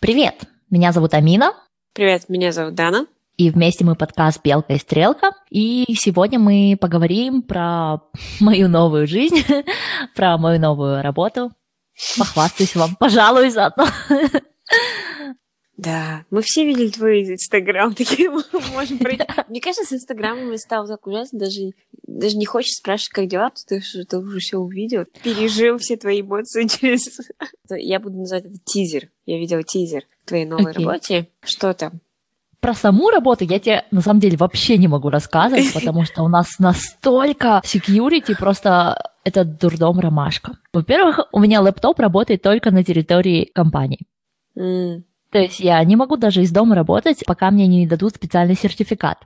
Привет, меня зовут Амина. Привет, меня зовут Дана. И вместе мы подкаст «Белка и стрелка». И сегодня мы поговорим про мою новую жизнь, про мою новую работу. Похвастаюсь вам, пожалуй, заодно. Да, мы все видели твой Инстаграм, такие можем пройти. Мне кажется, с Инстаграмом стало так ужасно, даже, даже не хочешь спрашивать, как дела, ты, что ты уже все увидел, пережил все твои эмоции через... Я буду называть это тизер. Я видела тизер твоей новой okay. работе. Что там? Про саму работу я тебе на самом деле вообще не могу рассказывать, потому что у нас настолько security, просто это дурдом ромашка. Во-первых, у меня лэптоп работает только на территории компании. Mm. То есть я не могу даже из дома работать, пока мне не дадут специальный сертификат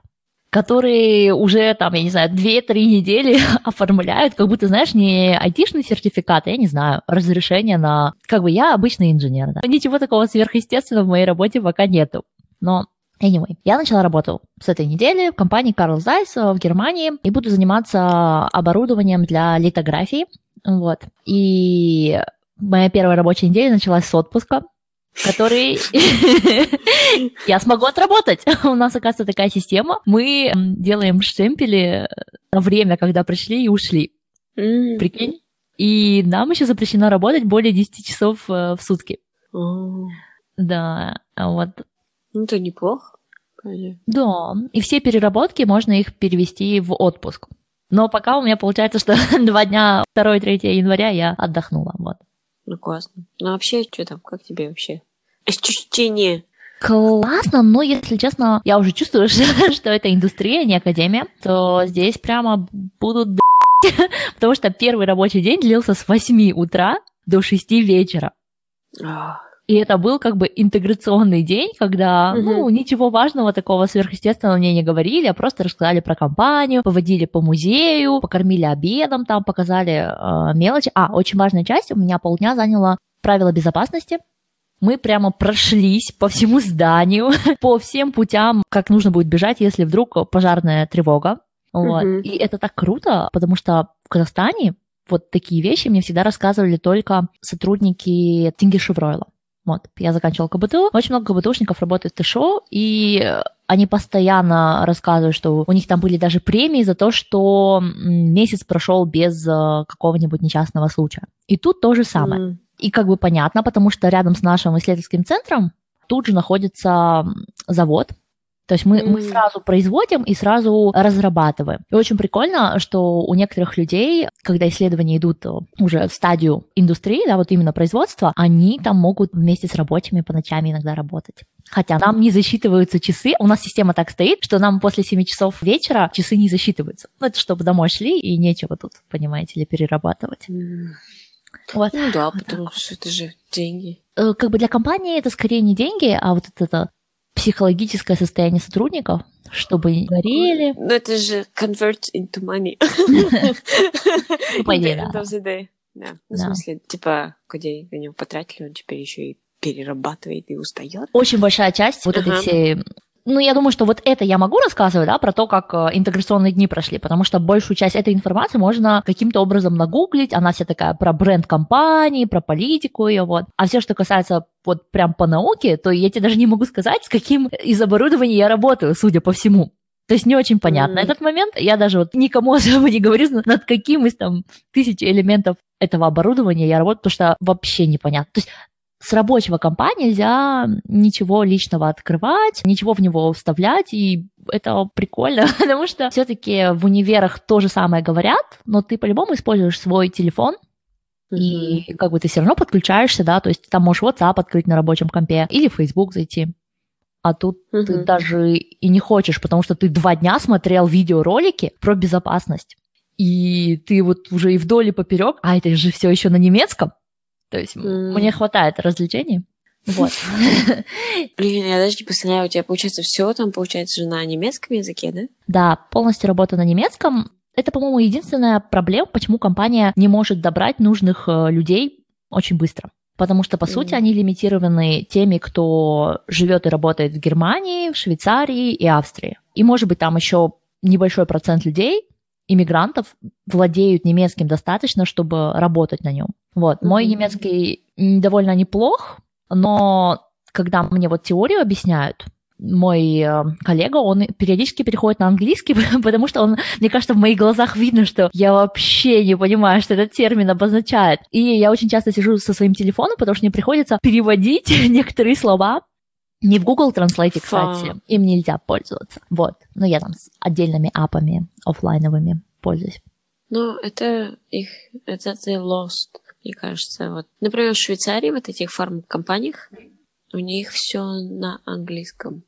который уже там, я не знаю, 2-3 недели оформляют, как будто, знаешь, не айтишный сертификат, я не знаю, разрешение на... Как бы я обычный инженер, да. Ничего такого сверхъестественного в моей работе пока нету. Но Anyway, я начала работу с этой недели в компании Carl Zeiss в Германии и буду заниматься оборудованием для литографии. Вот. И моя первая рабочая неделя началась с отпуска который я смогу отработать. У нас, оказывается, такая система. Мы делаем штемпели на время, когда пришли и ушли. Прикинь? И нам еще запрещено работать более 10 часов э, в сутки. Да, вот. Ну, это неплохо. Да, и все переработки можно их перевести в отпуск. Но пока у меня получается, что два дня, 2-3 января я отдохнула. Вот. Ну, классно. Ну, вообще, что там, как тебе вообще? Ощущение? Классно, но, если честно, я уже чувствую, что это индустрия, не академия, то здесь прямо будут потому что первый рабочий день длился с 8 утра до 6 вечера. И это был как бы интеграционный день, когда, угу. ну, ничего важного такого сверхъестественного мне не говорили, а просто рассказали про компанию, поводили по музею, покормили обедом там, показали э, мелочи. А, очень важная часть у меня полдня заняла правила безопасности. Мы прямо прошлись по всему зданию, по всем путям, как нужно будет бежать, если вдруг пожарная тревога. Вот. Угу. И это так круто, потому что в Казахстане вот такие вещи мне всегда рассказывали только сотрудники Тинги Шевройла. Вот, я заканчивала КБТУ. Очень много КБТУшников работает в ТШО, и они постоянно рассказывают, что у них там были даже премии за то, что месяц прошел без э, какого-нибудь несчастного случая. И тут то же самое. Mm. И как бы понятно, потому что рядом с нашим исследовательским центром тут же находится завод, то есть мы, mm. мы сразу производим и сразу разрабатываем. И очень прикольно, что у некоторых людей, когда исследования идут уже в стадию индустрии, да, вот именно производства, они там могут вместе с рабочими по ночам иногда работать. Хотя нам не засчитываются часы. У нас система так стоит, что нам после 7 часов вечера часы не засчитываются. Ну, это чтобы домой шли, и нечего тут, понимаете ли, перерабатывать. Mm. Вот. Ну да, потому что это же деньги. Э, как бы для компании это скорее не деньги, а вот это психологическое состояние сотрудников, чтобы не горели. Ну, это же convert into money. По идее, да. В смысле, типа, где на него потратили, он теперь еще и перерабатывает и устает. Очень большая часть вот этой всей ну, я думаю, что вот это я могу рассказывать, да, про то, как э, интеграционные дни прошли, потому что большую часть этой информации можно каким-то образом нагуглить, она вся такая про бренд компании, про политику ее, вот. А все, что касается вот прям по науке, то я тебе даже не могу сказать, с каким из оборудования я работаю, судя по всему. То есть не очень понятно mm-hmm. этот момент. Я даже вот никому особо не говорю, над каким из там тысячи элементов этого оборудования я работаю, потому что вообще непонятно. То есть с рабочего компа нельзя ничего личного открывать, ничего в него вставлять, и это прикольно, потому что все-таки в универах то же самое говорят, но ты по-любому используешь свой телефон, и как бы ты все равно подключаешься, да, то есть там можешь WhatsApp открыть на рабочем компе или Facebook зайти. А тут uh-huh. ты даже и не хочешь, потому что ты два дня смотрел видеоролики про безопасность. И ты вот уже и вдоль и поперек, а это же все еще на немецком. То есть mm. мне хватает развлечений. Вот. Блин, я даже не представляю, у тебя получается все там, получается, же на немецком языке, да? Да, полностью работа на немецком. Это, по-моему, единственная проблема, почему компания не может добрать нужных э, людей очень быстро. Потому что, по mm. сути, они лимитированы теми, кто живет и работает в Германии, в Швейцарии и Австрии. И, может быть, там еще небольшой процент людей, иммигрантов, владеют немецким достаточно, чтобы работать на нем. Вот. Mm-hmm. Мой немецкий довольно неплох, но когда мне вот теорию объясняют, мой э, коллега, он периодически переходит на английский, потому что он, мне кажется, в моих глазах видно, что я вообще не понимаю, что этот термин обозначает. И я очень часто сижу со своим телефоном, потому что мне приходится переводить некоторые слова. Не в Google Translate, кстати, им нельзя пользоваться. Вот. Но я там с отдельными апами офлайновыми пользуюсь. Ну, это их, это the lost, мне кажется. Вот. Например, в Швейцарии, вот этих фармкомпаниях, у них все на английском.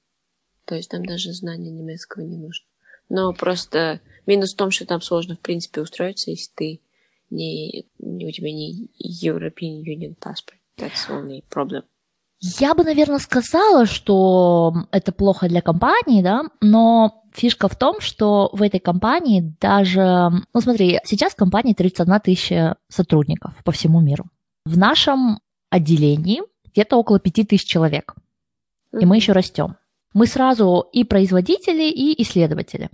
То есть там даже знания немецкого не нужно. Но просто минус в том, что там сложно, в принципе, устроиться, если ты не, у тебя не European Union passport. That's only problem. Я бы, наверное, сказала, что это плохо для компании, да, но фишка в том, что в этой компании даже... Ну, смотри, сейчас в компании 31 тысяча сотрудников по всему миру. В нашем отделении где-то около 5 тысяч человек. И мы еще растем. Мы сразу и производители, и исследователи.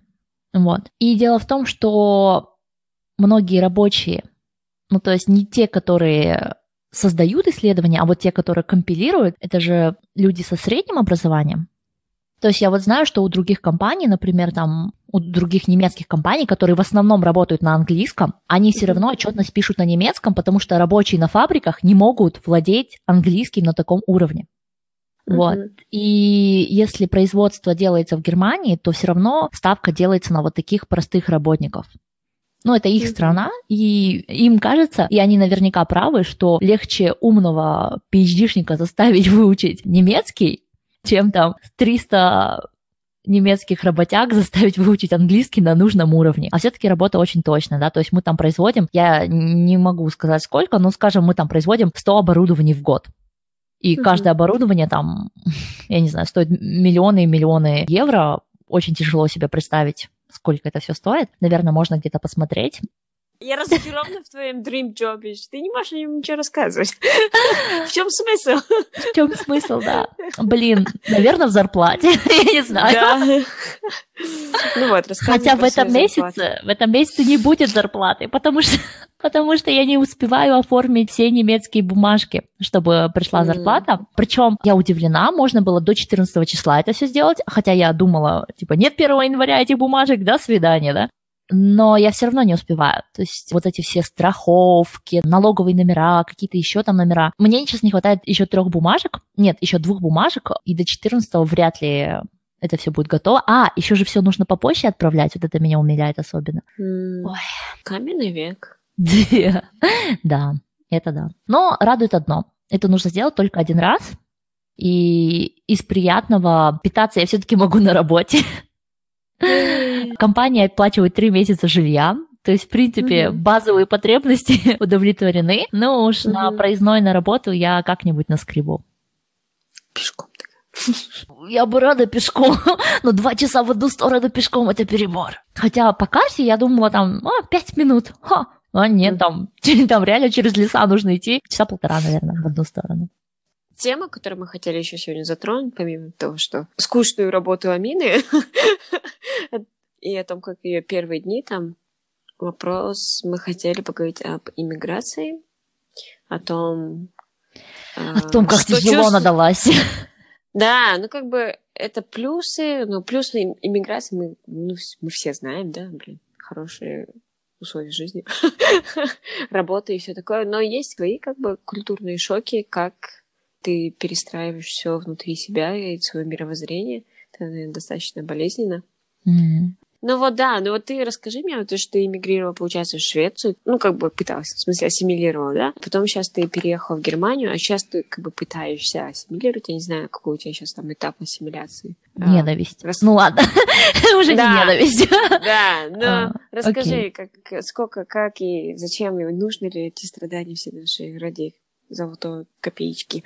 Вот. И дело в том, что многие рабочие, ну то есть не те, которые создают исследования, а вот те, которые компилируют, это же люди со средним образованием. То есть я вот знаю, что у других компаний, например, там у других немецких компаний, которые в основном работают на английском, они все равно отчетность пишут на немецком, потому что рабочие на фабриках не могут владеть английским на таком уровне. Вот. Uh-huh. И если производство делается в Германии, то все равно ставка делается на вот таких простых работников. Ну, это их страна, и им кажется, и они наверняка правы, что легче умного PhD-шника заставить выучить немецкий, чем там 300 немецких работяг заставить выучить английский на нужном уровне. А все-таки работа очень точная, да, то есть мы там производим, я не могу сказать сколько, но, скажем, мы там производим 100 оборудований в год. И mm-hmm. каждое оборудование там, я не знаю, стоит миллионы и миллионы евро. Очень тяжело себе представить, сколько это все стоит. Наверное, можно где-то посмотреть. Я разочарована в твоем dream job. Ты не можешь о нем ничего рассказывать. В чем смысл? В чем смысл, да. Блин, наверное, в зарплате. Я не знаю. Ну вот, Хотя в этом месяце, в этом месяце не будет зарплаты, потому что, потому что я не успеваю оформить все немецкие бумажки, чтобы пришла зарплата. Mm. Причем я удивлена, можно было до 14 числа это все сделать, хотя я думала, типа, нет 1 января этих бумажек, до свидания, да но я все равно не успеваю. То есть вот эти все страховки, налоговые номера, какие-то еще там номера. Мне сейчас не хватает еще трех бумажек. Нет, еще двух бумажек, и до 14 вряд ли это все будет готово. А, еще же все нужно по почте отправлять. Вот это меня умиляет особенно. Mm. Ой. Каменный век. Да, это да. Но радует одно. Это нужно сделать только один раз. И из приятного питаться я все-таки могу на работе. Компания оплачивает три месяца жилья, то есть, в принципе, mm базовые потребности удовлетворены. Но уж mm на проездной на работу я как-нибудь наскребу. Пешком я бы рада пешком, но два часа в одну сторону пешком это перебор. Хотя по карте я думала там, а, пять минут. Ха. А нет, там, там реально через леса нужно идти. Часа полтора, наверное, в одну сторону тема, которую мы хотели еще сегодня затронуть, помимо того, что скучную работу Амины и о том, как ее первые дни там, вопрос, мы хотели поговорить об иммиграции, о том... О том, как тяжело чувств... надалась. Да, ну как бы это плюсы, но плюсы иммиграции мы, ну, мы все знаем, да, блин, хорошие условия жизни, работа и все такое, но есть свои как бы культурные шоки, как ты перестраиваешь все внутри себя и свое мировоззрение. Это, наверное, достаточно болезненно. Mm-hmm. Ну вот да, ну вот ты расскажи мне, вот то, что ты эмигрировала, получается, в Швецию, ну как бы пыталась, в смысле ассимилировала, да? Потом сейчас ты переехала в Германию, а сейчас ты как бы пытаешься ассимилировать, я не знаю, какой у тебя сейчас там этап ассимиляции. А, ненависть. Рас... Ну ладно, уже не ненависть. Да, но а, расскажи, как, сколько, как и зачем, и нужны ли эти страдания все наши ради золотой копеечки.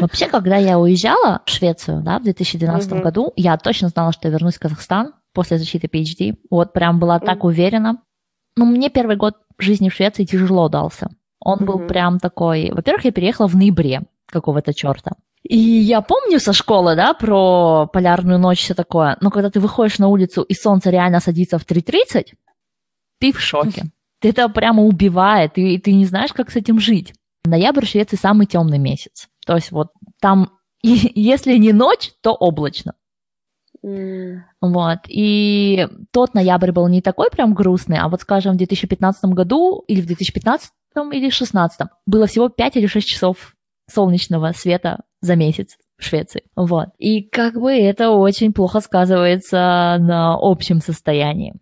Вообще, когда я уезжала в Швецию, да, в 2012 угу. году, я точно знала, что я вернусь в Казахстан после защиты PhD. Вот прям была так угу. уверена. Ну, мне первый год жизни в Швеции тяжело дался. Он угу. был прям такой... Во-первых, я переехала в ноябре какого-то черта. И я помню со школы, да, про полярную ночь все такое, но когда ты выходишь на улицу и солнце реально садится в 3.30, ты в шоке. Это прямо убивает, и ты не знаешь, как с этим жить. Ноябрь в Швеции самый темный месяц. То есть вот там если не ночь, то облачно. М, Вот. И тот ноябрь был не такой прям грустный, а вот, скажем, в 2015 году или в 2015 или 2016 было всего 5 или 6 часов солнечного света за месяц в Швеции. Вот. И как бы это очень плохо сказывается на общем состоянии.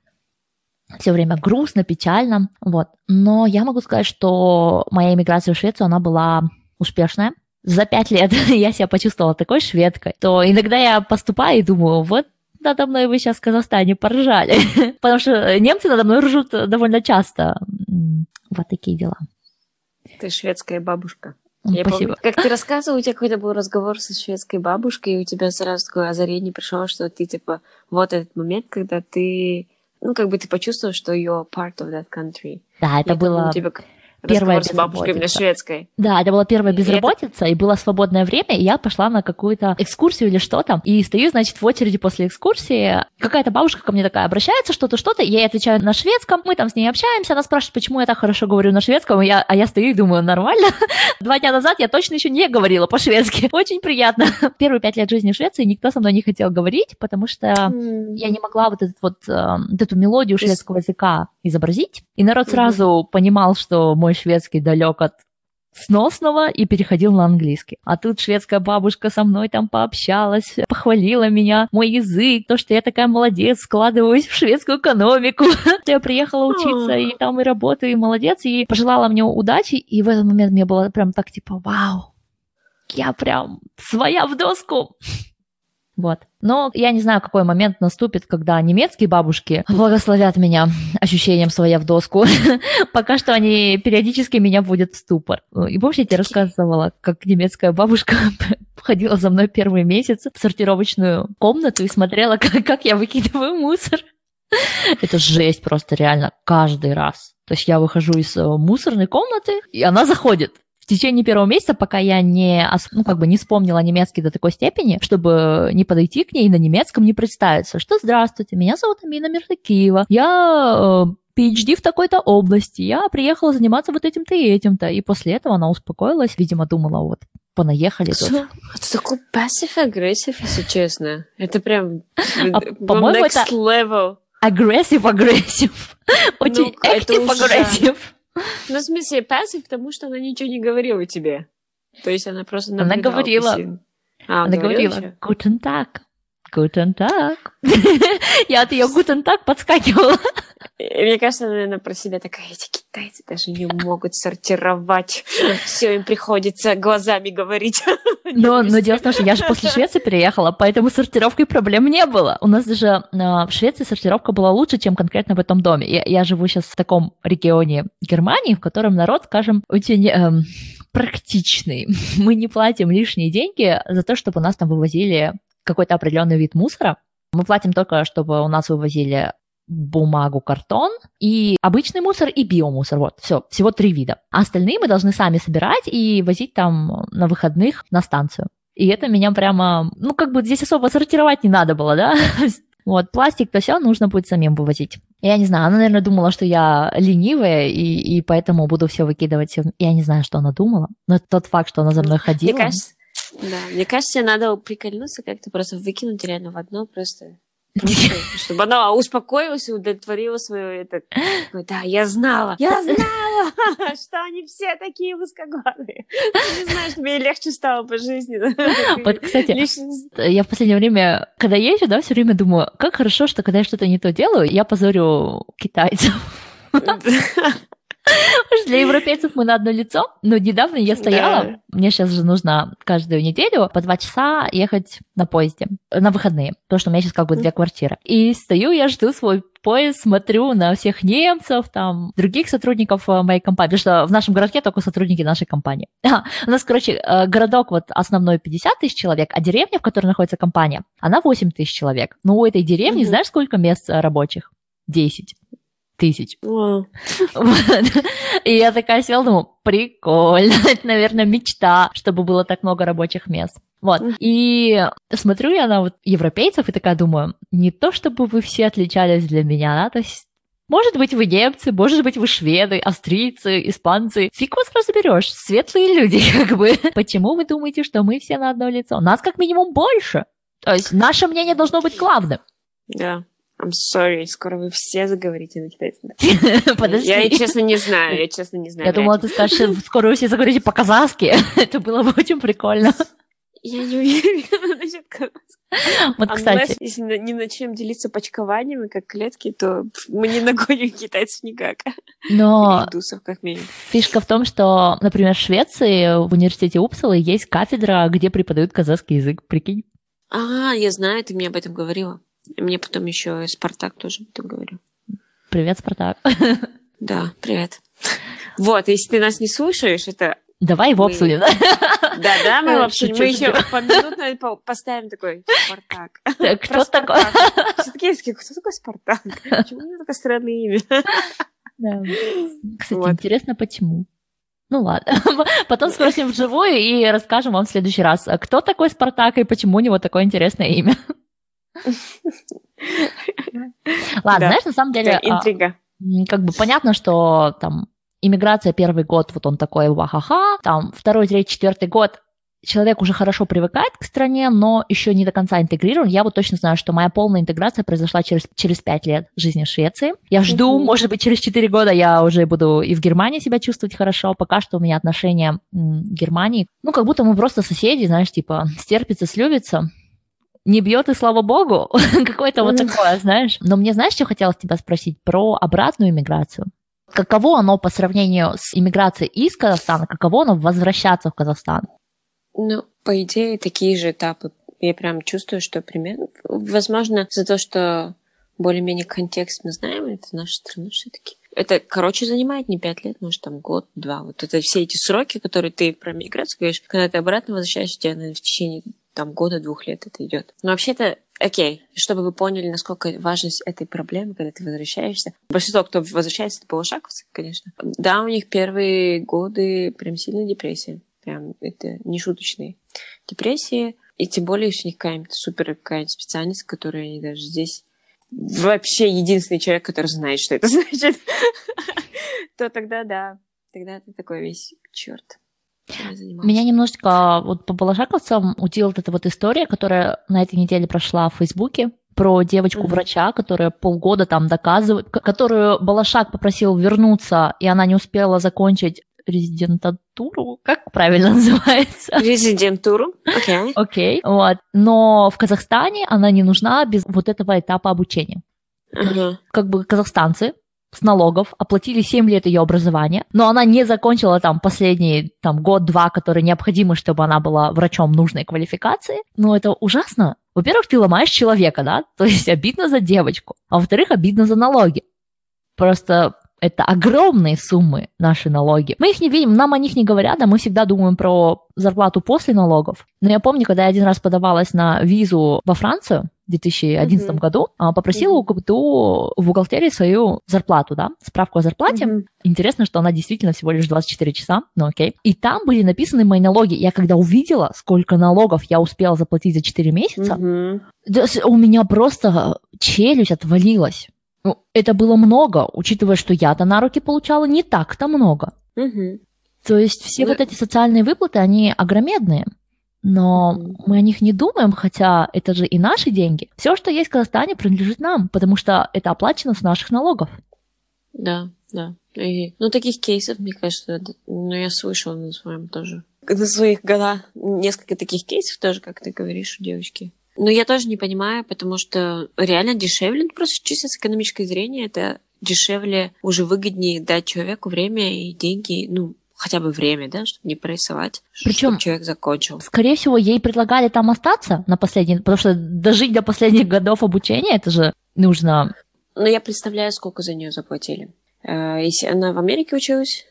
Все время грустно, печально. Вот. Но я могу сказать, что моя иммиграция в Швецию, она была успешная. За пять лет я себя почувствовала такой шведкой, то иногда я поступаю и думаю, вот надо мной вы сейчас в Казахстане поржали. Потому что немцы надо мной ржут довольно часто. Вот такие дела. Ты шведская бабушка. Я Спасибо. помню, как ты рассказывал, у тебя какой-то был разговор со шведской бабушкой, и у тебя сразу такое озарение пришло, что ты, типа, вот этот момент, когда ты, ну, как бы ты почувствовал, что you're part of that country. Да, это помню, было... тебя первая с бабушкой безработица. шведской. Да, это была первая И это- безработица, и было свободное время, и я пошла на какую-то экскурсию или что-то, и стою, значит, в очереди после экскурсии. Какая-то бабушка ко мне такая обращается, что-то, что-то, я ей отвечаю на шведском, мы там с ней общаемся, она спрашивает, почему я так хорошо говорю на шведском, и я, а я стою и думаю, нормально. Два дня назад я точно еще не говорила по-шведски. Очень приятно. Первые пять лет жизни в Швеции никто со мной не хотел говорить, потому что я не могла вот, этот вот, э, вот эту мелодию шведского языка изобразить. И народ сразу понимал, что мой шведский далек от сносного и переходил на английский. А тут шведская бабушка со мной там пообщалась, похвалила меня, мой язык, то, что я такая молодец, складываюсь в шведскую экономику. Я приехала учиться и там и работаю, и молодец, и пожелала мне удачи, и в этот момент мне было прям так типа, вау, я прям своя в доску. Вот. Но я не знаю, какой момент наступит, когда немецкие бабушки благословят меня ощущением своя в доску. Пока что они периодически меня вводят в ступор. И помните, я тебе рассказывала, как немецкая бабушка ходила за мной первый месяц в сортировочную комнату и смотрела, как, как я выкидываю мусор. Это жесть просто, реально, каждый раз. То есть я выхожу из э, мусорной комнаты, и она заходит. В течение первого месяца, пока я не, ну, как бы не вспомнила немецкий до такой степени, чтобы не подойти к ней и на немецком не представиться, что «Здравствуйте, меня зовут Амина Миртакиева, я э, PhD в такой-то области, я приехала заниматься вот этим-то и этим-то». И после этого она успокоилась, видимо, думала, вот, понаехали тут. Что? Это такой passive-aggressive, если честно. Это прям А, ну, по-моему, next это- level. Aggressive-aggressive. Очень Ну, active-агрессив. Ну, в смысле, passive, потому что она ничего не говорила тебе. То есть она просто Она говорила. А, Она говорила? «Guten Tag». Guten Tag. Я от ее Guten Tag подскакивала. Мне кажется, наверное, про себя такая, эти китайцы даже не могут сортировать. Все им приходится глазами говорить. Но, но дело в том, что я же после Швеции переехала, поэтому с сортировкой проблем не было. У нас даже э, в Швеции сортировка была лучше, чем конкретно в этом доме. Я, я живу сейчас в таком регионе Германии, в котором народ, скажем, очень эм, практичный. Мы не платим лишние деньги за то, чтобы у нас там вывозили какой-то определенный вид мусора. Мы платим только, чтобы у нас вывозили бумагу, картон и обычный мусор и биомусор. Вот, все, всего три вида. А остальные мы должны сами собирать и возить там на выходных на станцию. И это меня прямо, ну, как бы здесь особо сортировать не надо было, да? Вот, пластик-то все нужно будет самим вывозить. Я не знаю, она, наверное, думала, что я ленивая, и, и поэтому буду все выкидывать. Я не знаю, что она думала, но тот факт, что она за мной ходила... Мне кажется, да, мне кажется, надо прикольнуться как-то, просто выкинуть реально в одно, просто просто, чтобы она успокоилась и удовлетворила свое это. Да, я знала, я знала, что они все такие. Ты не знаешь, мне легче стало по жизни. Вот, кстати, Лишний- я в последнее время, когда езжу, да, все время думаю, как хорошо, что когда я что-то не то делаю, я позорю китайцев. Для европейцев мы на одно лицо. Но недавно я стояла, Да. мне сейчас же нужно каждую неделю по два часа ехать на поезде, на выходные, потому что у меня сейчас как бы две квартиры. И стою, я жду свой поезд, смотрю на всех немцев, там, других сотрудников э, моей компании, потому что в нашем городке только сотрудники нашей компании. У нас, короче, э, городок вот основной 50 тысяч человек, а деревня, в которой находится компания, она 8 тысяч человек. Но у этой деревни, знаешь, сколько мест э, рабочих? 10 тысяч. Вот. И я такая села, думаю, прикольно, это, наверное, мечта, чтобы было так много рабочих мест. Вот. И смотрю я на вот европейцев и такая думаю, не то чтобы вы все отличались для меня, да, то есть Может быть, вы немцы, может быть, вы шведы, австрийцы, испанцы. Фиг вас разберешь. Светлые люди, как бы. Почему вы думаете, что мы все на одно лицо? Нас как минимум больше. То есть наше мнение должно быть главным. Да. I'm sorry, скоро вы все заговорите на китайском. Подожди. Я, честно, не знаю, я, честно, не знаю. Я думала, ты скажешь, скоро вы все заговорите по-казахски. Это было бы очень прикольно. Я не уверена насчет казахского. Вот, кстати. Если не начнем делиться почкованиями, как клетки, то мы не нагоним китайцев никак. Но индусов, как минимум. фишка в том, что, например, в Швеции в университете Упсала есть кафедра, где преподают казахский язык. Прикинь. А, я знаю, ты мне об этом говорила. Мне потом еще Спартак тоже говорил. Привет, Спартак. Да, привет. Вот, если ты нас не слушаешь, это Давай его Мы- обсудим. Да, да, мы вообще, шучу, мы еще поминутно по- поставим такой Спартак. Кто такой? Все-таки такие, кто такой Спартак? Почему у него такое странное имя? Да. Кстати, Вот. интересно, почему. Ну ладно. Потом спросим вживую и расскажем вам в следующий раз, кто такой Спартак и почему у него такое интересное имя. Ладно, знаешь, на самом деле, а, Интрига. как бы понятно, что там иммиграция первый год, вот он такой вахаха, там второй, третий, четвертый год человек уже хорошо привыкает к стране, но еще не до конца интегрирован. Я вот точно знаю, что моя полная интеграция произошла через, через 5 лет жизни в Швеции. Я жду, Мгм. может быть, через 4 года я уже буду и в Германии себя чувствовать хорошо. Пока что у меня отношения м, Германии, ну, как будто мы просто соседи, знаешь, типа, стерпится, слюбится. Не бьет, и слава богу. Какое-то вот такое, знаешь. Но мне, знаешь, что хотелось тебя спросить? Про обратную иммиграцию. Каково оно по сравнению с иммиграцией из Казахстана, каково оно возвращаться в Казахстан? Ну, по идее, такие же этапы. Я прям чувствую, что примерно... Возможно, за то, что более-менее контекст мы знаем, это наша страна все-таки. Это, короче, занимает не пять лет, может, там год-два. Вот это все эти сроки, которые ты про миграцию говоришь, когда ты обратно возвращаешься, у тебя наверное, в течение там года-двух лет это идет. Но вообще-то, окей, чтобы вы поняли, насколько важность этой проблемы, когда ты возвращаешься. Большинство, кто возвращается, это полушаковцы, конечно. Да, у них первые годы прям сильная депрессия. Прям это не шуточные депрессии. И тем более, у них какая-нибудь супер какая-нибудь специальность, которую они даже здесь вообще единственный человек, который знает, что это значит, то тогда да, тогда ты такой весь черт. Меня немножечко вот по балашаковцам удивила вот эта вот история, которая на этой неделе прошла в Фейсбуке про девочку-врача, которая полгода там доказывает, которую Балашак попросил вернуться, и она не успела закончить резидентатуру, как правильно называется? Резидентуру, окей. Окей, вот. Но в Казахстане она не нужна без вот этого этапа обучения. Ага. Как бы казахстанцы с налогов оплатили 7 лет ее образования, но она не закончила там последний там, год-два, которые необходимы, чтобы она была врачом нужной квалификации. Ну, это ужасно. Во-первых, ты ломаешь человека, да, то есть обидно за девочку, а во-вторых, обидно за налоги. Просто это огромные суммы, наши налоги. Мы их не видим, нам о них не говорят, а мы всегда думаем про зарплату после налогов. Но я помню, когда я один раз подавалась на визу во Францию в 2011 Мгм. году, а, попросила у. КБТУ в бухгалтерии свою зарплату, да, справку о зарплате. Мгм. Интересно, что она действительно всего лишь 24 часа, ну окей. И там были написаны мои налоги. Я когда увидела, сколько налогов я успела заплатить за 4 месяца, с- у меня просто челюсть отвалилась. Ну, это было много, учитывая, что я-то на руки получала не так-то много. Мгм. То есть все Ну- вот эти социальные выплаты, они огромедные. Но Мгм. мы о них не думаем, хотя это же и наши деньги. Все, что есть в Казахстане, принадлежит нам, потому что это оплачено с наших налогов. Да, да. И, ну, таких кейсов, мне кажется, ну, я слышала на своем тоже. На своих годах несколько таких кейсов тоже, как ты говоришь, у девочки. Но я тоже не понимаю, потому что реально дешевле, ну, просто чисто с экономической зрения, это дешевле, уже выгоднее дать человеку время и деньги, ну, хотя бы время, да, чтобы не прессовать, Причем- чтобы человек закончил. Скорее всего, ей предлагали там остаться на последний, потому что дожить до последних годов обучения, это же нужно... Но я представляю, сколько за нее заплатили. Э, Если она в Америке училась,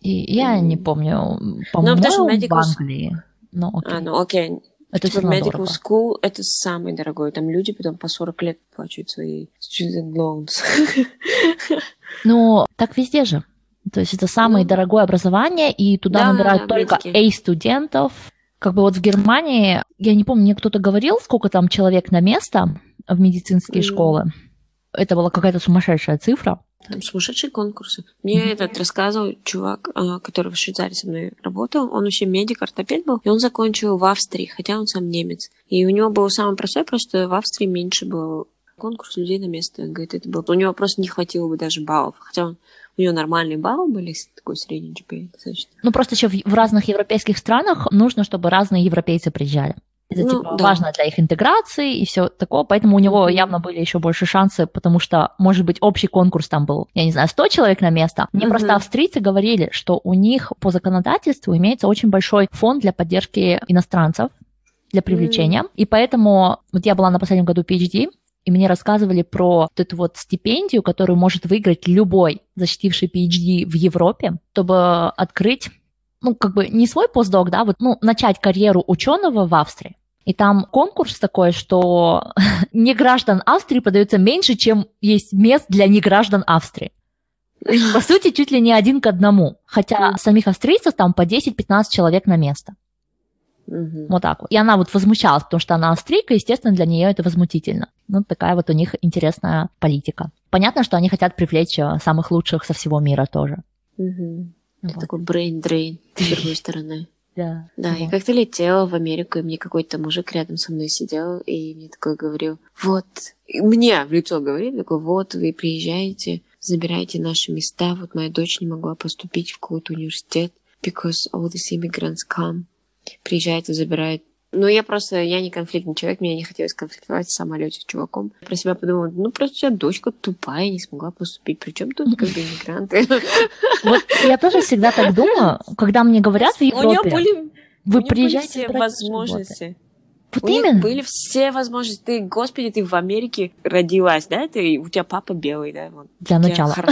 И я не помню, Ну, что по-моему, в s- Англии. Ну, окей. а, ну окей, это Типа medical дорого. school это самый дорогой. Там люди потом по 40 лет плачут свои student loans. Ну, так везде же. То есть это самое Ну. дорогое образование, и туда Да, набирают да, только. A-студентов. Как бы вот в Германии, я не помню, мне кто-то говорил, сколько там человек на место в медицинские Мгм. школы. Это была какая-то сумасшедшая цифра. Там сумасшедшие конкурсы. Мне mm-hmm. этот рассказывал чувак, а, который в Швейцарии со мной работал. Он вообще медик, ортопед был. И он закончил в Австрии, хотя он сам немец. И у него было самое простое, просто в Австрии меньше было конкурс людей на место. Он говорит, это было... У него просто не хватило бы даже баллов. Хотя он у нее нормальные баллы были, такой средний GPA достаточно. Ну, просто еще в, в разных европейских странах нужно, чтобы разные европейцы приезжали. Это ну, типа, да. важно для их интеграции и все такое, поэтому у него явно были еще больше шансы, потому что, может быть, общий конкурс там был, я не знаю, 100 человек на место. Мне mm-hmm. просто австрийцы говорили, что у них по законодательству имеется очень большой фонд для поддержки иностранцев, для привлечения, mm-hmm. и поэтому вот я была на последнем году PhD, и мне рассказывали про вот эту вот стипендию, которую может выиграть любой защитивший PhD в Европе, чтобы открыть ну, как бы не свой постдок, да, вот, ну, начать карьеру ученого в Австрии. И там конкурс такой, что не граждан Австрии подается меньше, чем есть мест для неграждан Австрии. По сути, чуть ли не один к одному. Хотя самих австрийцев там по 10-15 человек на место. Угу. Вот так вот. И она вот возмущалась, потому что она австрийка, естественно, для нее это возмутительно. Ну, такая вот у них интересная политика. Понятно, что они хотят привлечь э, самых лучших со всего мира тоже. Угу. Вот. Это такой drain с другой стороны. Да. Да, я как-то летела в Америку, и мне какой-то мужик рядом со мной сидел, и мне такой говорил, вот, мне в лицо говорит, такой, вот, вы приезжаете, забираете наши места, вот моя дочь не могла поступить в какой-то университет, because all these immigrants come приезжает и забирает. Ну, я просто, я не конфликтный человек, мне не хотелось конфликтовать в самолете с чуваком. Про себя подумала, ну, просто у тебя дочка тупая, не смогла поступить. Причем тут как бы иммигранты? Вот я тоже всегда так думаю, когда мне говорят в Европе, у нее были, вы приезжаете все возможности. Вот у именно. них были все возможности. Ты, господи, ты в Америке родилась, да? Ты, у тебя папа белый, да? Вот. Для начала.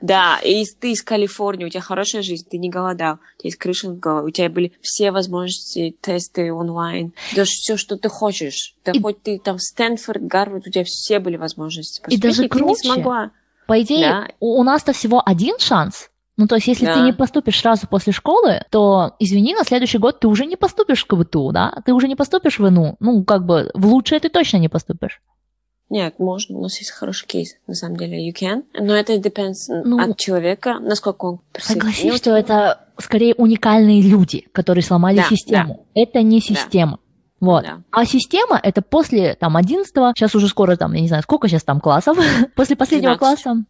Да, и ты из Калифорнии, у тебя хорошая жизнь, ты не голодал, у тебя есть крыша над головой, у тебя были все возможности, тесты онлайн, даже все, что ты хочешь. Да и... хоть ты там Стэнфорд, Гарвард, у тебя все были возможности. Поступить, и даже круче. Ты не смогла. По идее, да. у нас-то всего один шанс ну, то есть, если да. ты не поступишь сразу после школы, то, извини, на следующий год ты уже не поступишь в КВТУ, да? Ты уже не поступишь в ИНУ. Ну, как бы, в лучшее ты точно не поступишь. Нет, можно. У нас есть хороший кейс, на самом деле. You can. Но это depends ну, от человека, насколько он Согласись, ну, что это скорее уникальные люди, которые сломали да, систему. Да. Это не система. Да. Вот. Да. А система это после там 11 сейчас уже скоро там, я не знаю, сколько сейчас там классов, после последнего 12. класса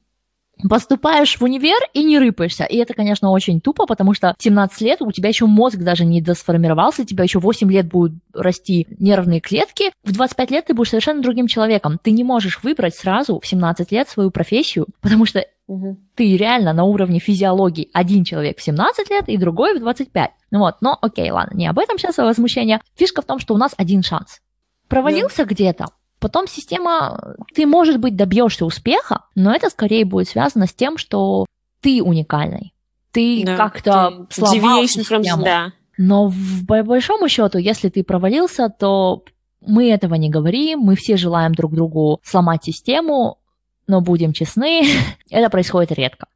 поступаешь в универ и не рыпаешься. И это, конечно, очень тупо, потому что в 17 лет у тебя еще мозг даже не досформировался, у тебя еще 8 лет будут расти нервные клетки. В 25 лет ты будешь совершенно другим человеком. Ты не можешь выбрать сразу в 17 лет свою профессию, потому что угу. ты реально на уровне физиологии один человек в 17 лет и другой в 25. Ну вот, но окей, ладно, не об этом сейчас, возмущение. Фишка в том, что у нас один шанс. Провалился да. где-то, Потом система, ты, может быть, добьешься успеха, но это скорее будет связано с тем, что ты уникальный. Ты да, как-то сломал систему. да. Но в, по большому счету, если ты провалился, то мы этого не говорим, мы все желаем друг другу сломать систему, но будем честны, это происходит редко.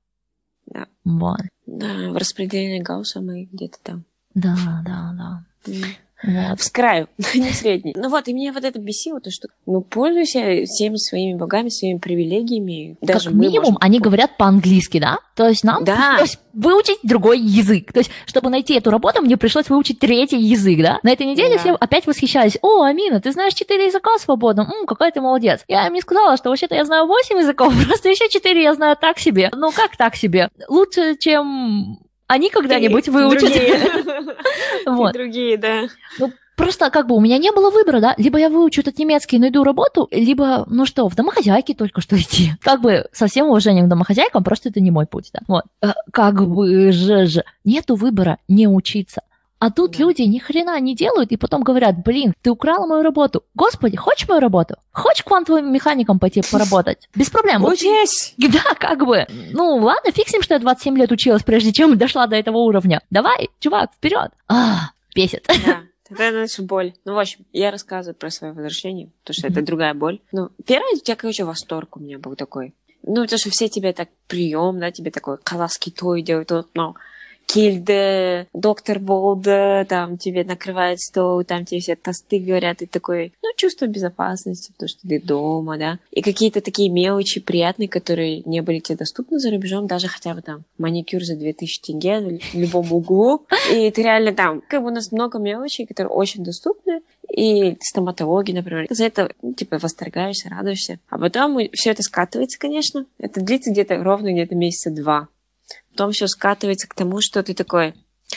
Да. Вот. Да, в распределении Гаусса мы где-то там. Да, да, да. Mm. Вот. С краю, не средний. Ну вот, и меня вот это бесило, то, что, ну, пользуйся всеми своими богами, своими привилегиями. Даже как минимум, можем... они говорят по-английски, да? То есть нам да. пришлось выучить другой язык. То есть, чтобы найти эту работу, мне пришлось выучить третий язык, да? На этой неделе да. все опять восхищались. О, Амина, ты знаешь четыре языка свободно. М, какая ты молодец. Я им не сказала, что вообще-то я знаю восемь языков, просто еще четыре я знаю так себе. Ну, как так себе? Лучше, чем они когда-нибудь выучат. вот. другие, да. Ну, просто как бы у меня не было выбора, да, либо я выучу этот немецкий и найду работу, либо, ну что, в домохозяйке только что идти. Как бы со всем уважением к домохозяйкам, просто это не мой путь, да. Вот. Э, как бы же, же. Нету выбора не учиться. А тут да. люди ни хрена не делают и потом говорят, блин, ты украла мою работу. Господи, хочешь мою работу? Хочешь квантовым механиком пойти поработать? Без проблем. Учись! Да, как бы. Ну, ладно, фиг с ним, что я 27 лет училась, прежде чем дошла до этого уровня. Давай, чувак, вперед. А, бесит. Да. Это значит боль. Ну, в общем, я рассказываю про свое возвращение, потому что это другая боль. Ну, первый у тебя, короче, восторг у меня был такой. Ну, потому что все тебе так прием, да, тебе такой казахский той делают, но Кильде, доктор Болда, там тебе накрывает стол, там тебе все тосты говорят, и такой, ну, чувство безопасности, потому что ты дома, да. И какие-то такие мелочи приятные, которые не были тебе доступны за рубежом, даже хотя бы там маникюр за 2000 тенге в любом углу. И ты реально там, как бы у нас много мелочей, которые очень доступны, и стоматологии, например. За это, ну, типа, восторгаешься, радуешься. А потом все это скатывается, конечно. Это длится где-то ровно где-то месяца два. Потом все скатывается к тому, что ты такой...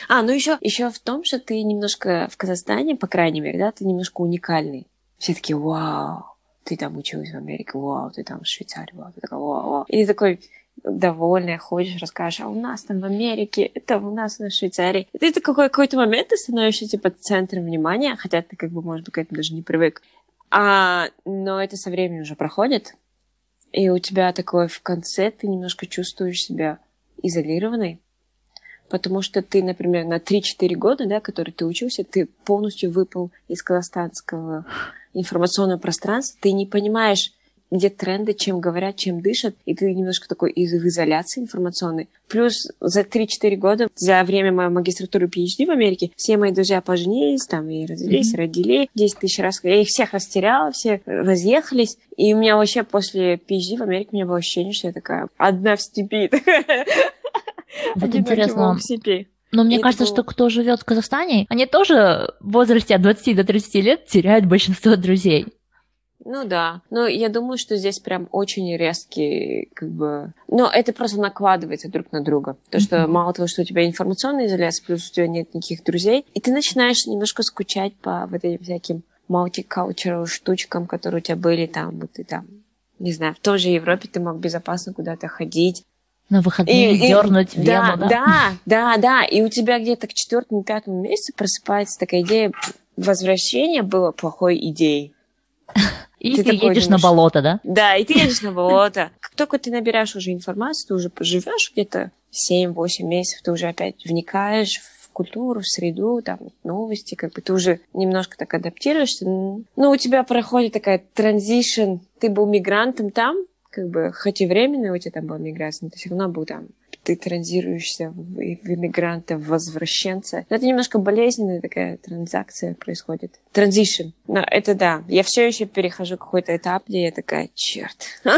А, ну еще, еще в том, что ты немножко в Казахстане, по крайней мере, да, ты немножко уникальный. Все таки вау, ты там училась в Америке, вау, ты там в Швейцарии, вау, ты такой, вау, вау. И ты такой, довольная, ходишь, расскажешь, а у нас там в Америке, это у нас на Швейцарии. И ты такой какой-то момент ты становишься типа центром внимания, хотя ты как бы, может быть, к этому даже не привык. А, но это со временем уже проходит, и у тебя такое в конце ты немножко чувствуешь себя изолированной, потому что ты, например, на 3-4 года, да, которые ты учился, ты полностью выпал из казахстанского информационного пространства, ты не понимаешь, где тренды, чем говорят, чем дышат, и ты немножко такой из изоляции информационной. Плюс за 3-4 года, за время моей магистратуры PhD в Америке, все мои друзья поженились, там и родились, mm-hmm. родили 10 тысяч раз. Я их всех растеряла, все разъехались. И у меня вообще после PhD в Америке у меня было ощущение, что я такая одна в степи. Вот интересно. В степи. Но мне кажется, что кто живет в Казахстане, они тоже в возрасте от 20 до 30 лет теряют большинство друзей. Ну да. Но я думаю, что здесь прям очень резкие, как бы... Но это просто накладывается друг на друга. То, что mm-hmm. мало того, что у тебя информационная изоляция, плюс у тебя нет никаких друзей, и ты начинаешь немножко скучать по вот этим всяким multicultural штучкам, которые у тебя были там, вот ты там, не знаю, в той же Европе ты мог безопасно куда-то ходить, на выходные и, дернуть и, вену, да, да? Да, да, да. И у тебя где-то к четвертому, пятому месяцу просыпается такая идея возвращения было плохой идеей. И ты, ты едешь на болото, да? Да, и ты едешь на болото. Как только ты набираешь уже информацию, ты уже поживешь где-то 7-8 месяцев, ты уже опять вникаешь в культуру, в среду, там, новости, как бы ты уже немножко так адаптируешься. Ну, у тебя проходит такая транзишн, ты был мигрантом там, как бы, хоть и временно у тебя там была миграция, но ты все равно был там ты транзируешься в, в иммигранта, в возвращенца. Но это немножко болезненная такая транзакция происходит. Транзишн. Но это да. Я все еще перехожу какой-то этап, где я такая, черт.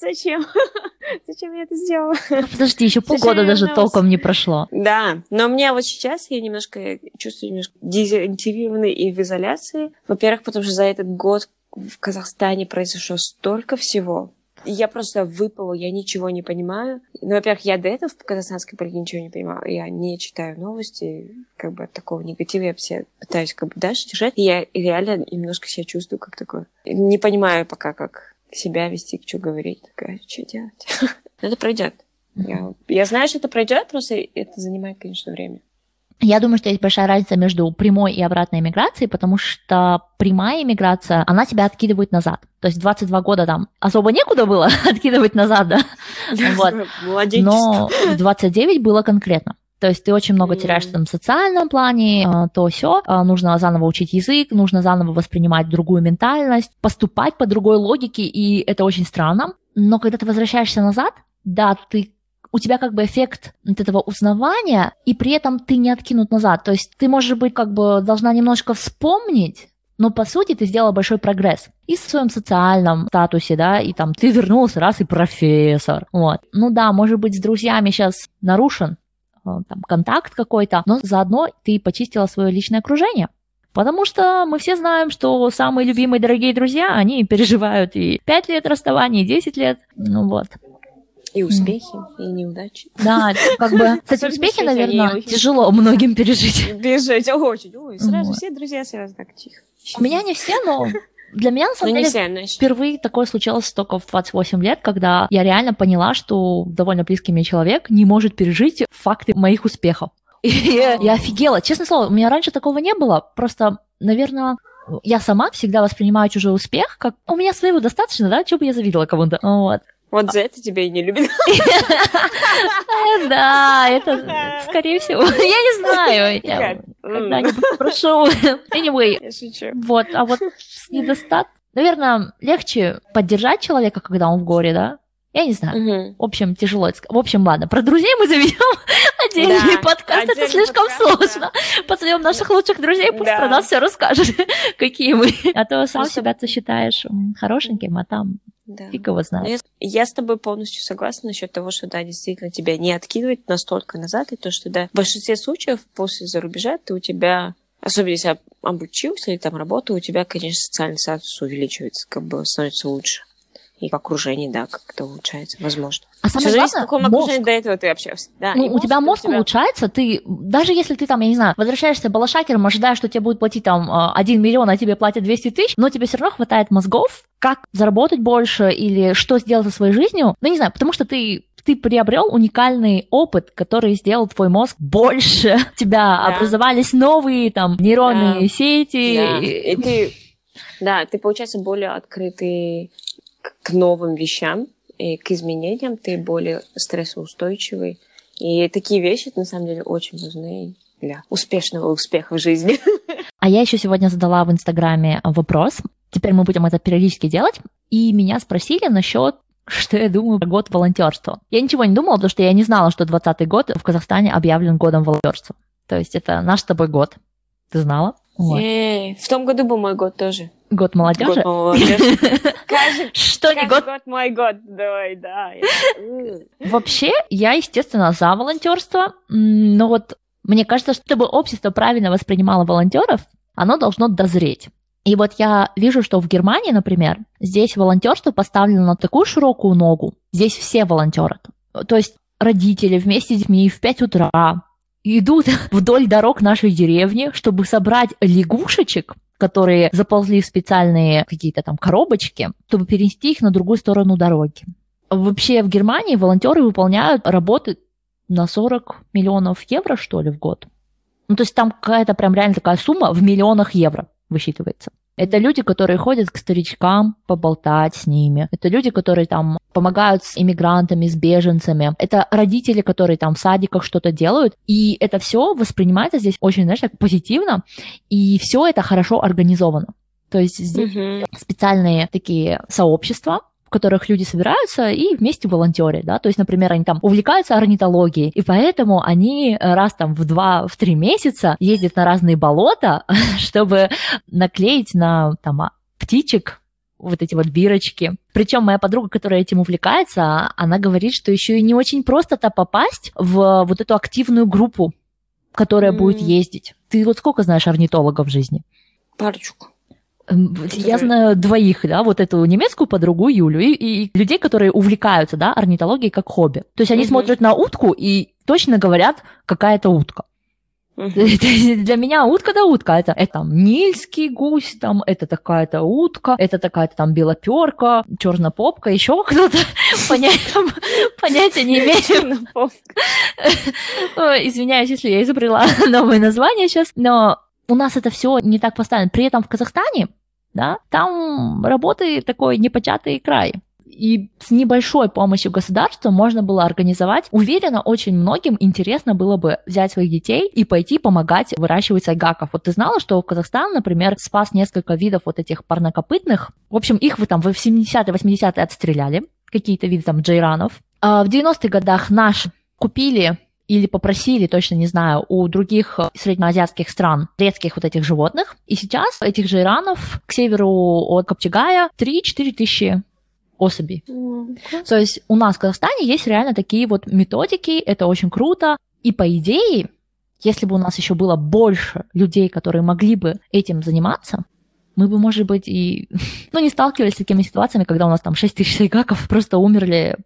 Зачем? Зачем я это сделала? Подожди, еще полгода даже толком не прошло. Да, но мне вот сейчас я немножко чувствую немножко дезориентированной и в изоляции. Во-первых, потому что за этот год в Казахстане произошло столько всего я просто выпала, я ничего не понимаю. Ну, во-первых, я до этого в казахстанской политике ничего не понимала. Я не читаю новости, как бы от такого негатива я все пытаюсь как бы дальше держать. Я реально немножко себя чувствую как такое. Не понимаю пока, как себя вести, что говорить. Такая, что делать? Это пройдет. Я, я знаю, что это пройдет, просто это занимает, конечно, время. Я думаю, что есть большая разница между прямой и обратной иммиграцией, потому что прямая иммиграция, она тебя откидывает назад. То есть 22 года там особо некуда было откидывать назад, да? Вот. Но в 29 было конкретно. То есть ты очень много теряешь там в социальном плане, а, то все. А, нужно заново учить язык, нужно заново воспринимать другую ментальность, поступать по другой логике, и это очень странно. Но когда ты возвращаешься назад, да, ты у тебя как бы эффект вот этого узнавания, и при этом ты не откинут назад. То есть ты, может быть, как бы должна немножко вспомнить, но по сути ты сделала большой прогресс. И в своем социальном статусе, да, и там ты вернулся раз и профессор. Вот. Ну да, может быть, с друзьями сейчас нарушен э, там, контакт какой-то, но заодно ты почистила свое личное окружение. Потому что мы все знаем, что самые любимые дорогие друзья, они переживают и 5 лет расставания, и 10 лет. Ну вот. И успехи, mm. и неудачи. Да, как бы... Кстати, успехи, наверное, тяжело многим пережить. Пережить, очень. Ой, сразу все друзья сразу так тихо. У меня не все, но для меня, на самом деле, впервые такое случилось только в 28 лет, когда я реально поняла, что довольно близкий мне человек не может пережить факты моих успехов. И я офигела. Честное слово, у меня раньше такого не было. Просто, наверное, я сама всегда воспринимаю чужой успех как у меня своего достаточно, да, чего бы я завидела кому-то. Вот. Вот за это тебя и не любят. Да, это, скорее всего, я не знаю. Я когда-нибудь попрошу. Anyway, вот, а вот с недостатком, наверное, легче поддержать человека, когда он в горе, да, Я не знаю. Мгм. В общем, тяжело это. В общем, ладно, про друзей мы заведем отдельный Да, подкаст. Это отдельный слишком подкаст, сложно. Позовем наших лучших друзей, пусть Да. про нас все расскажут, какие мы. А то сам Просто- себя-то считаешь хорошеньким, а там Да. фиг его Ну, знает. Я, я с тобой полностью согласна насчет того, что да, действительно тебя не откидывать настолько назад, и то, что да, в большинстве случаев после зарубежа ты у тебя, особенно если об- обучился или там работал, у тебя, конечно, социальный статус увеличивается, как бы становится лучше. И окружение, да, как-то улучшается, возможно. А Все самое зависит, в главное, каком мозг. окружении до этого ты общался. Да, Ну, у тебя мозг у тебя- улучшается, ты, даже если ты там, я не знаю, возвращаешься балашакером, ожидаешь, что тебе будут платить там а, 1 миллион, а тебе платят 200 тысяч, но тебе все равно хватает мозгов, как заработать больше или что сделать со своей жизнью, ну, не знаю, потому что ты ты приобрел уникальный опыт, который сделал твой мозг больше. У тебя Да. образовались новые там нейронные Да. сети. Да, и ты, да, ты, получается, более открытый к- новым вещам и к изменениям, ты более стрессоустойчивый. И такие вещи, на самом деле, очень важны для успешного успеха в жизни. А я еще сегодня задала в Инстаграме вопрос. Теперь мы будем это периодически делать. И меня спросили насчет что я думаю про год волонтерства. Я ничего не думала, потому что я не знала, что 20 год в Казахстане объявлен годом волонтерства. То есть это наш с тобой год. Ты знала? Вот. Эй, В том году был мой год тоже. Год молодежи. Год молодежи. Каждый Что не год? год мой год. Давай, да. Вообще, я, естественно, за волонтерство, но вот мне кажется, что чтобы общество правильно воспринимало волонтеров, оно должно дозреть. И вот я вижу, что в Германии, например, здесь волонтерство поставлено на такую широкую ногу. Здесь все волонтеры. То есть родители вместе с детьми в 5 утра идут вдоль дорог нашей деревни, чтобы собрать лягушечек, которые заползли в специальные какие-то там коробочки, чтобы перенести их на другую сторону дороги. Вообще в Германии волонтеры выполняют работы на 40 миллионов евро, что ли, в год. Ну, то есть там какая-то прям реально такая сумма в миллионах евро высчитывается. Это люди, которые ходят к старичкам поболтать с ними. Это люди, которые там помогают с иммигрантами, с беженцами. Это родители, которые там в садиках что-то делают. И это все воспринимается здесь очень, знаешь, так позитивно. И все это хорошо организовано. То есть здесь Мгм. специальные такие сообщества, которых люди собираются и вместе волонтерят, да, то есть, например, они там увлекаются орнитологией, и поэтому они э, раз там в два, в три месяца ездят на разные болота, чтобы наклеить на там а, птичек вот эти вот бирочки. Причем моя подруга, которая этим увлекается, она говорит, что еще и не очень просто-то попасть в вот эту активную группу, которая М. будет ездить. Ты вот сколько знаешь орнитологов в жизни? Парочку. Эм, Я знаю двоих, да, вот эту немецкую подругу Юлю и, и людей, которые увлекаются, да, орнитологией как хобби. То есть они Мгм. смотрят на утку и точно говорят, какая это утка. Для меня утка да утка. Это, это там нильский гусь, там, это такая-то утка, это такая-то там белоперка, чернопопка, еще кто-то. Понятия, не имею. Извиняюсь, если я изобрела новое название сейчас, но у нас это все не так поставлено. При этом в Казахстане, да, там работы такой непочатый край. И с небольшой помощью государства можно было организовать. Уверена, очень многим интересно было бы взять своих детей и пойти помогать выращивать сайгаков. Вот ты знала, что Казахстан, например, спас несколько видов вот этих парнокопытных. В общем, их вы там в 70-е, 80-е отстреляли, какие-то виды там джейранов. А в 90-х годах наш купили или попросили, точно не знаю, у других э, среднеазиатских стран редких вот этих животных. И сейчас этих же иранов к северу от Копчегая 3-4 тысячи особей. М, То есть у нас в Казахстане есть реально такие вот методики, это очень круто. И по идее, если бы у нас еще было больше людей, которые могли бы этим заниматься, мы бы, может быть, и ну, не сталкивались с такими ситуациями, когда у нас там 6 тысяч сайгаков просто умерли,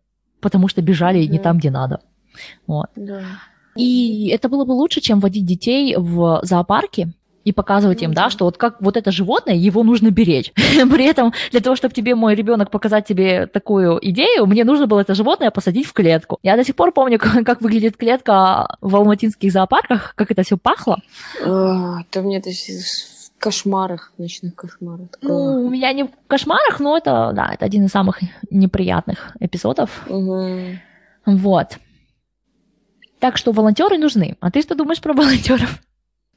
потому что бежали не Мгм. там, где надо. Вот. Да. И это было бы лучше, чем водить детей в зоопарки и показывать им, да, что вот как вот это животное, его нужно беречь. При этом для того, чтобы тебе мой ребенок показать тебе такую идею, мне нужно было это животное посадить в клетку. Я до сих пор помню, как, выглядит клетка в алматинских зоопарках, как это все пахло. А, Это мне это в кошмарах, ночных кошмарах. Ну, у меня не в кошмарах, но это, да, это один из самых неприятных эпизодов. Вот. Так что волонтеры нужны. А ты что думаешь про волонтеров?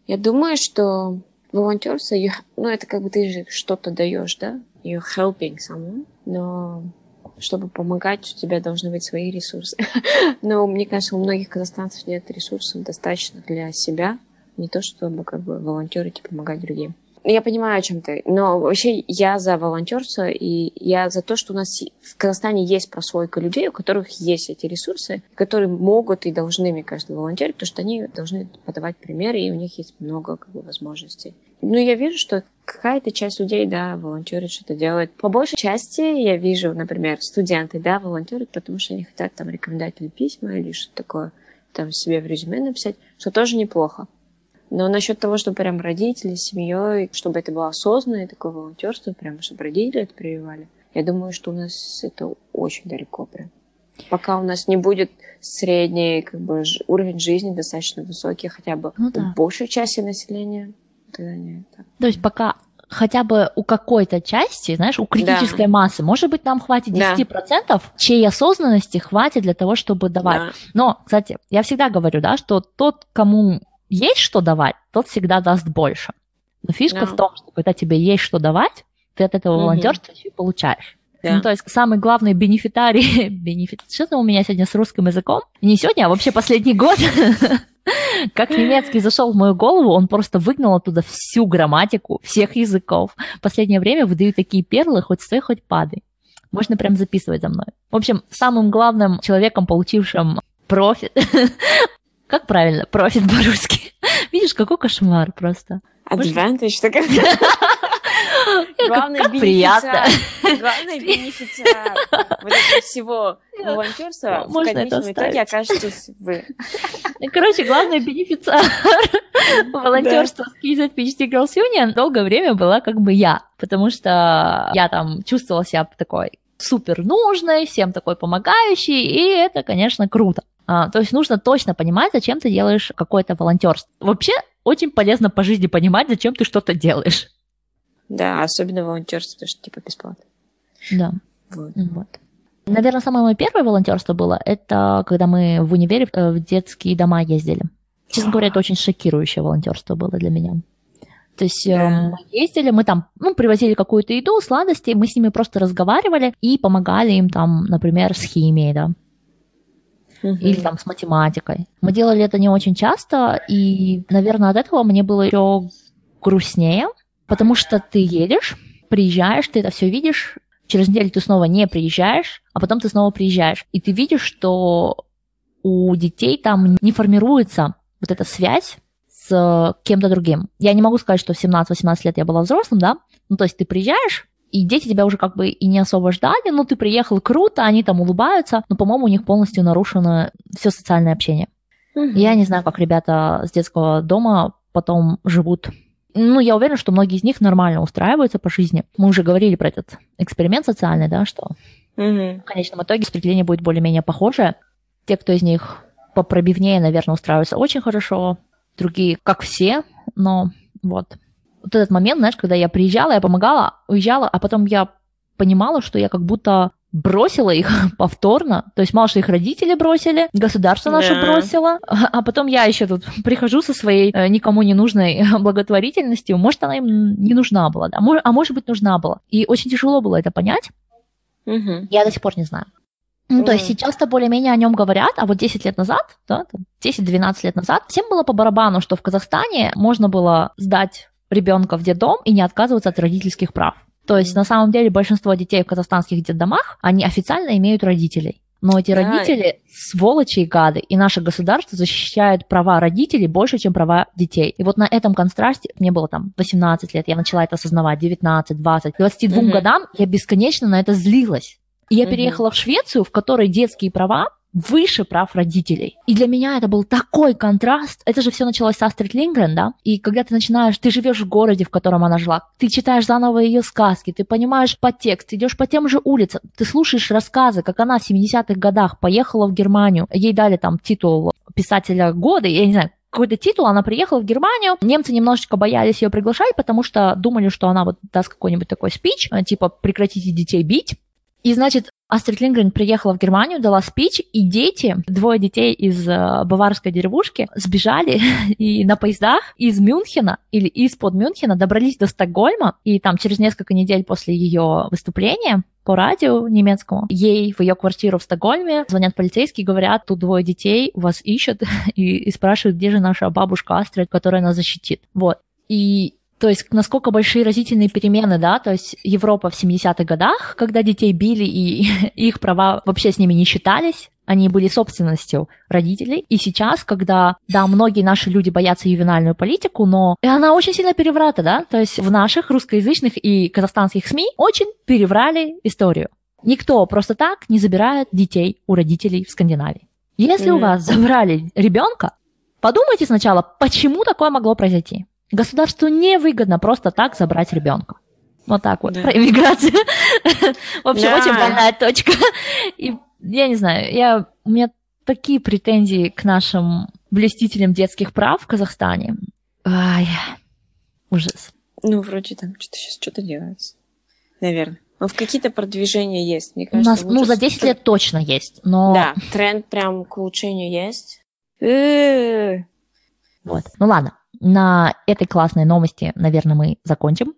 Я думаю, что волонтерство, ну, это как бы ты же что-то даешь, да? You're helping someone, но чтобы помогать, у тебя должны быть свои ресурсы. Но мне кажется, у многих казахстанцев нет ресурсов достаточно для себя, не то чтобы как бы волонтерить и помогать другим. Я понимаю, о чем ты, но вообще я за волонтерство, и я за то, что у нас в Казахстане есть прослойка людей, у которых есть эти ресурсы, которые могут и должны, мне кажется, волонтерить, потому что они должны подавать примеры, и у них есть много как бы, возможностей. Ну, я вижу, что какая-то часть людей, да, волонтерит, что-то делает. По большей части я вижу, например, студенты, да, волонтерят, потому что они хотят там рекомендательные письма или что-то такое там себе в резюме написать, что тоже неплохо. Но насчет того, что прям родители с семьей, чтобы это было осознанное такое волонтерство, прям чтобы родители это прививали, я думаю, что у нас это очень далеко прям. Пока у нас не будет средний как бы, уровень жизни достаточно высокий, хотя бы ну, да. у большей части населения, тогда нет. То есть пока хотя бы у какой-то части, знаешь, у критической да. массы, может быть, нам хватит 10%, да. чьей осознанности хватит для того, чтобы давать. Да. Но, кстати, я всегда говорю, да, что тот, кому есть что давать, тот всегда даст больше. Но фишка да. в том, что когда тебе есть что давать, ты от этого угу. волонтерства еще и получаешь. Да. Ну, то есть самый главный бенефитарий, бенефит, что-то у меня сегодня с русским языком, не сегодня, а вообще последний год, как немецкий зашел в мою голову, он просто выгнал оттуда всю грамматику всех языков. В последнее время выдаю такие перлы, хоть стой, хоть падай. Можно прям записывать за мной. В общем, самым главным человеком, получившим профит как правильно? Профит по-русски. Видишь, какой кошмар просто. Advantage, так Главное, приятно. Главное, бенефициар вот этого всего волонтерства в конечном итоге окажетесь вы. Короче, главный бенефициар волонтерства KZ PhD Girls Union долгое время была как бы я, потому что я там чувствовала себя такой супер нужной, всем такой помогающий, и это, конечно, круто. А, то есть нужно точно понимать, зачем ты делаешь какое-то волонтерство. Вообще очень полезно по жизни понимать, зачем ты что-то делаешь. Да, особенно волонтерство, потому что типа бесплатно. Да. Вот. вот. Наверное, самое мое первое волонтерство было, это когда мы в универе в детские дома ездили. Честно говоря, это очень шокирующее волонтерство было для меня. То есть да. мы ездили, мы там, ну, привозили какую-то еду, сладости, мы с ними просто разговаривали и помогали им там, например, с химией, да угу. или там с математикой. Мы делали это не очень часто, и, наверное, от этого мне было еще грустнее, потому что ты едешь, приезжаешь, ты это все видишь, через неделю ты снова не приезжаешь, а потом ты снова приезжаешь, и ты видишь, что у детей там не формируется вот эта связь с кем-то другим. Я не могу сказать, что в 17-18 лет я была взрослым, да, ну то есть ты приезжаешь, и дети тебя уже как бы и не особо ждали, ну, ты приехал круто, они там улыбаются, но, по-моему, у них полностью нарушено все социальное общение. Угу. Я не знаю, как ребята с детского дома потом живут. Ну, я уверена, что многие из них нормально устраиваются по жизни. Мы уже говорили про этот эксперимент социальный, да, что угу. в конечном итоге распределение будет более-менее похожее. Те, кто из них попробивнее, наверное, устраиваются очень хорошо, другие, как все, но вот вот этот момент, знаешь, когда я приезжала, я помогала, уезжала, а потом я понимала, что я как будто бросила их повторно. То есть мало что их родители бросили, государство наше yeah. бросило, а потом я еще тут прихожу со своей э, никому не нужной благотворительностью. Может, она им не нужна была, да? а может быть, нужна была. И очень тяжело было это понять. Mm-hmm. Я до сих пор не знаю. Ну, mm. то есть сейчас-то более-менее о нем говорят, а вот 10 лет назад, да, 10-12 лет назад, всем было по барабану, что в Казахстане можно было сдать ребенка в детдом и не отказываться от родительских прав. То есть на самом деле большинство детей в казахстанских детдомах, они официально имеют родителей. Но эти да. родители сволочи и гады, и наше государство защищает права родителей больше, чем права детей. И вот на этом контрасте, мне было там 18 лет, я начала это осознавать, 19, 20, 22 угу. годам я бесконечно на это злилась. И я угу. переехала в Швецию, в которой детские права выше прав родителей. И для меня это был такой контраст. Это же все началось с Астрид Лингрен, да? И когда ты начинаешь, ты живешь в городе, в котором она жила, ты читаешь заново ее сказки, ты понимаешь подтекст, идешь по тем же улицам, ты слушаешь рассказы, как она в 70-х годах поехала в Германию, ей дали там титул писателя года, я не знаю, какой-то титул, она приехала в Германию, немцы немножечко боялись ее приглашать, потому что думали, что она вот даст какой-нибудь такой спич, типа «прекратите детей бить», и, значит, Астрид Лингрен приехала в Германию, дала спич, и дети, двое детей из э, баварской деревушки, сбежали и на поездах из Мюнхена или из-под Мюнхена добрались до Стокгольма, и там через несколько недель после ее выступления по радио немецкому. Ей в ее квартиру в Стокгольме звонят полицейские, говорят, тут двое детей, вас ищут, и, и спрашивают, где же наша бабушка Астрид, которая нас защитит. Вот. И то есть насколько большие разительные перемены, да, то есть Европа в 70-х годах, когда детей били и их права вообще с ними не считались, они были собственностью родителей. И сейчас, когда, да, многие наши люди боятся ювенальную политику, но и она очень сильно переврата, да, то есть в наших русскоязычных и казахстанских СМИ очень переврали историю. Никто просто так не забирает детей у родителей в Скандинавии. Если mm-hmm. у вас забрали ребенка, подумайте сначала, почему такое могло произойти. Государству невыгодно просто так забрать ребенка. Вот так вот, да. про иммиграцию. Вообще да. очень больная точка. И я не знаю, я, у меня такие претензии к нашим блестителям детских прав в Казахстане. Ай, ужас. Ну, вроде там что-то сейчас что-то делается. Наверное. Ну, в какие-то продвижения есть, мне кажется. У нас, ну, за 10 лет точно есть, но... Да, тренд прям к улучшению есть. Вот. Ну ладно, на этой классной новости, наверное, мы закончим.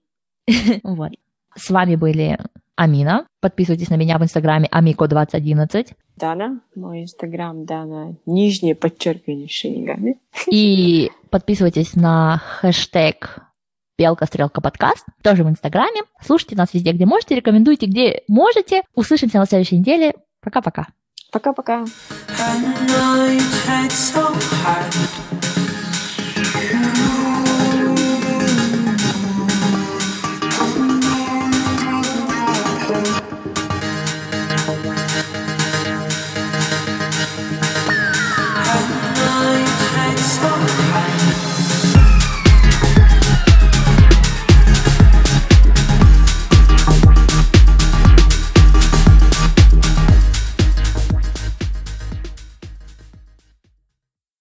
Вот. С вами были Амина. Подписывайтесь на меня в инстаграме Амико2011. Дана, мой инстаграм Дана, нижнее подчеркивание Шинигами. И подписывайтесь на хэштег Белка Стрелка подкаст, тоже в Инстаграме. Слушайте нас везде, где можете, рекомендуйте, где можете. Услышимся на следующей неделе. Пока-пока. Пока-пока.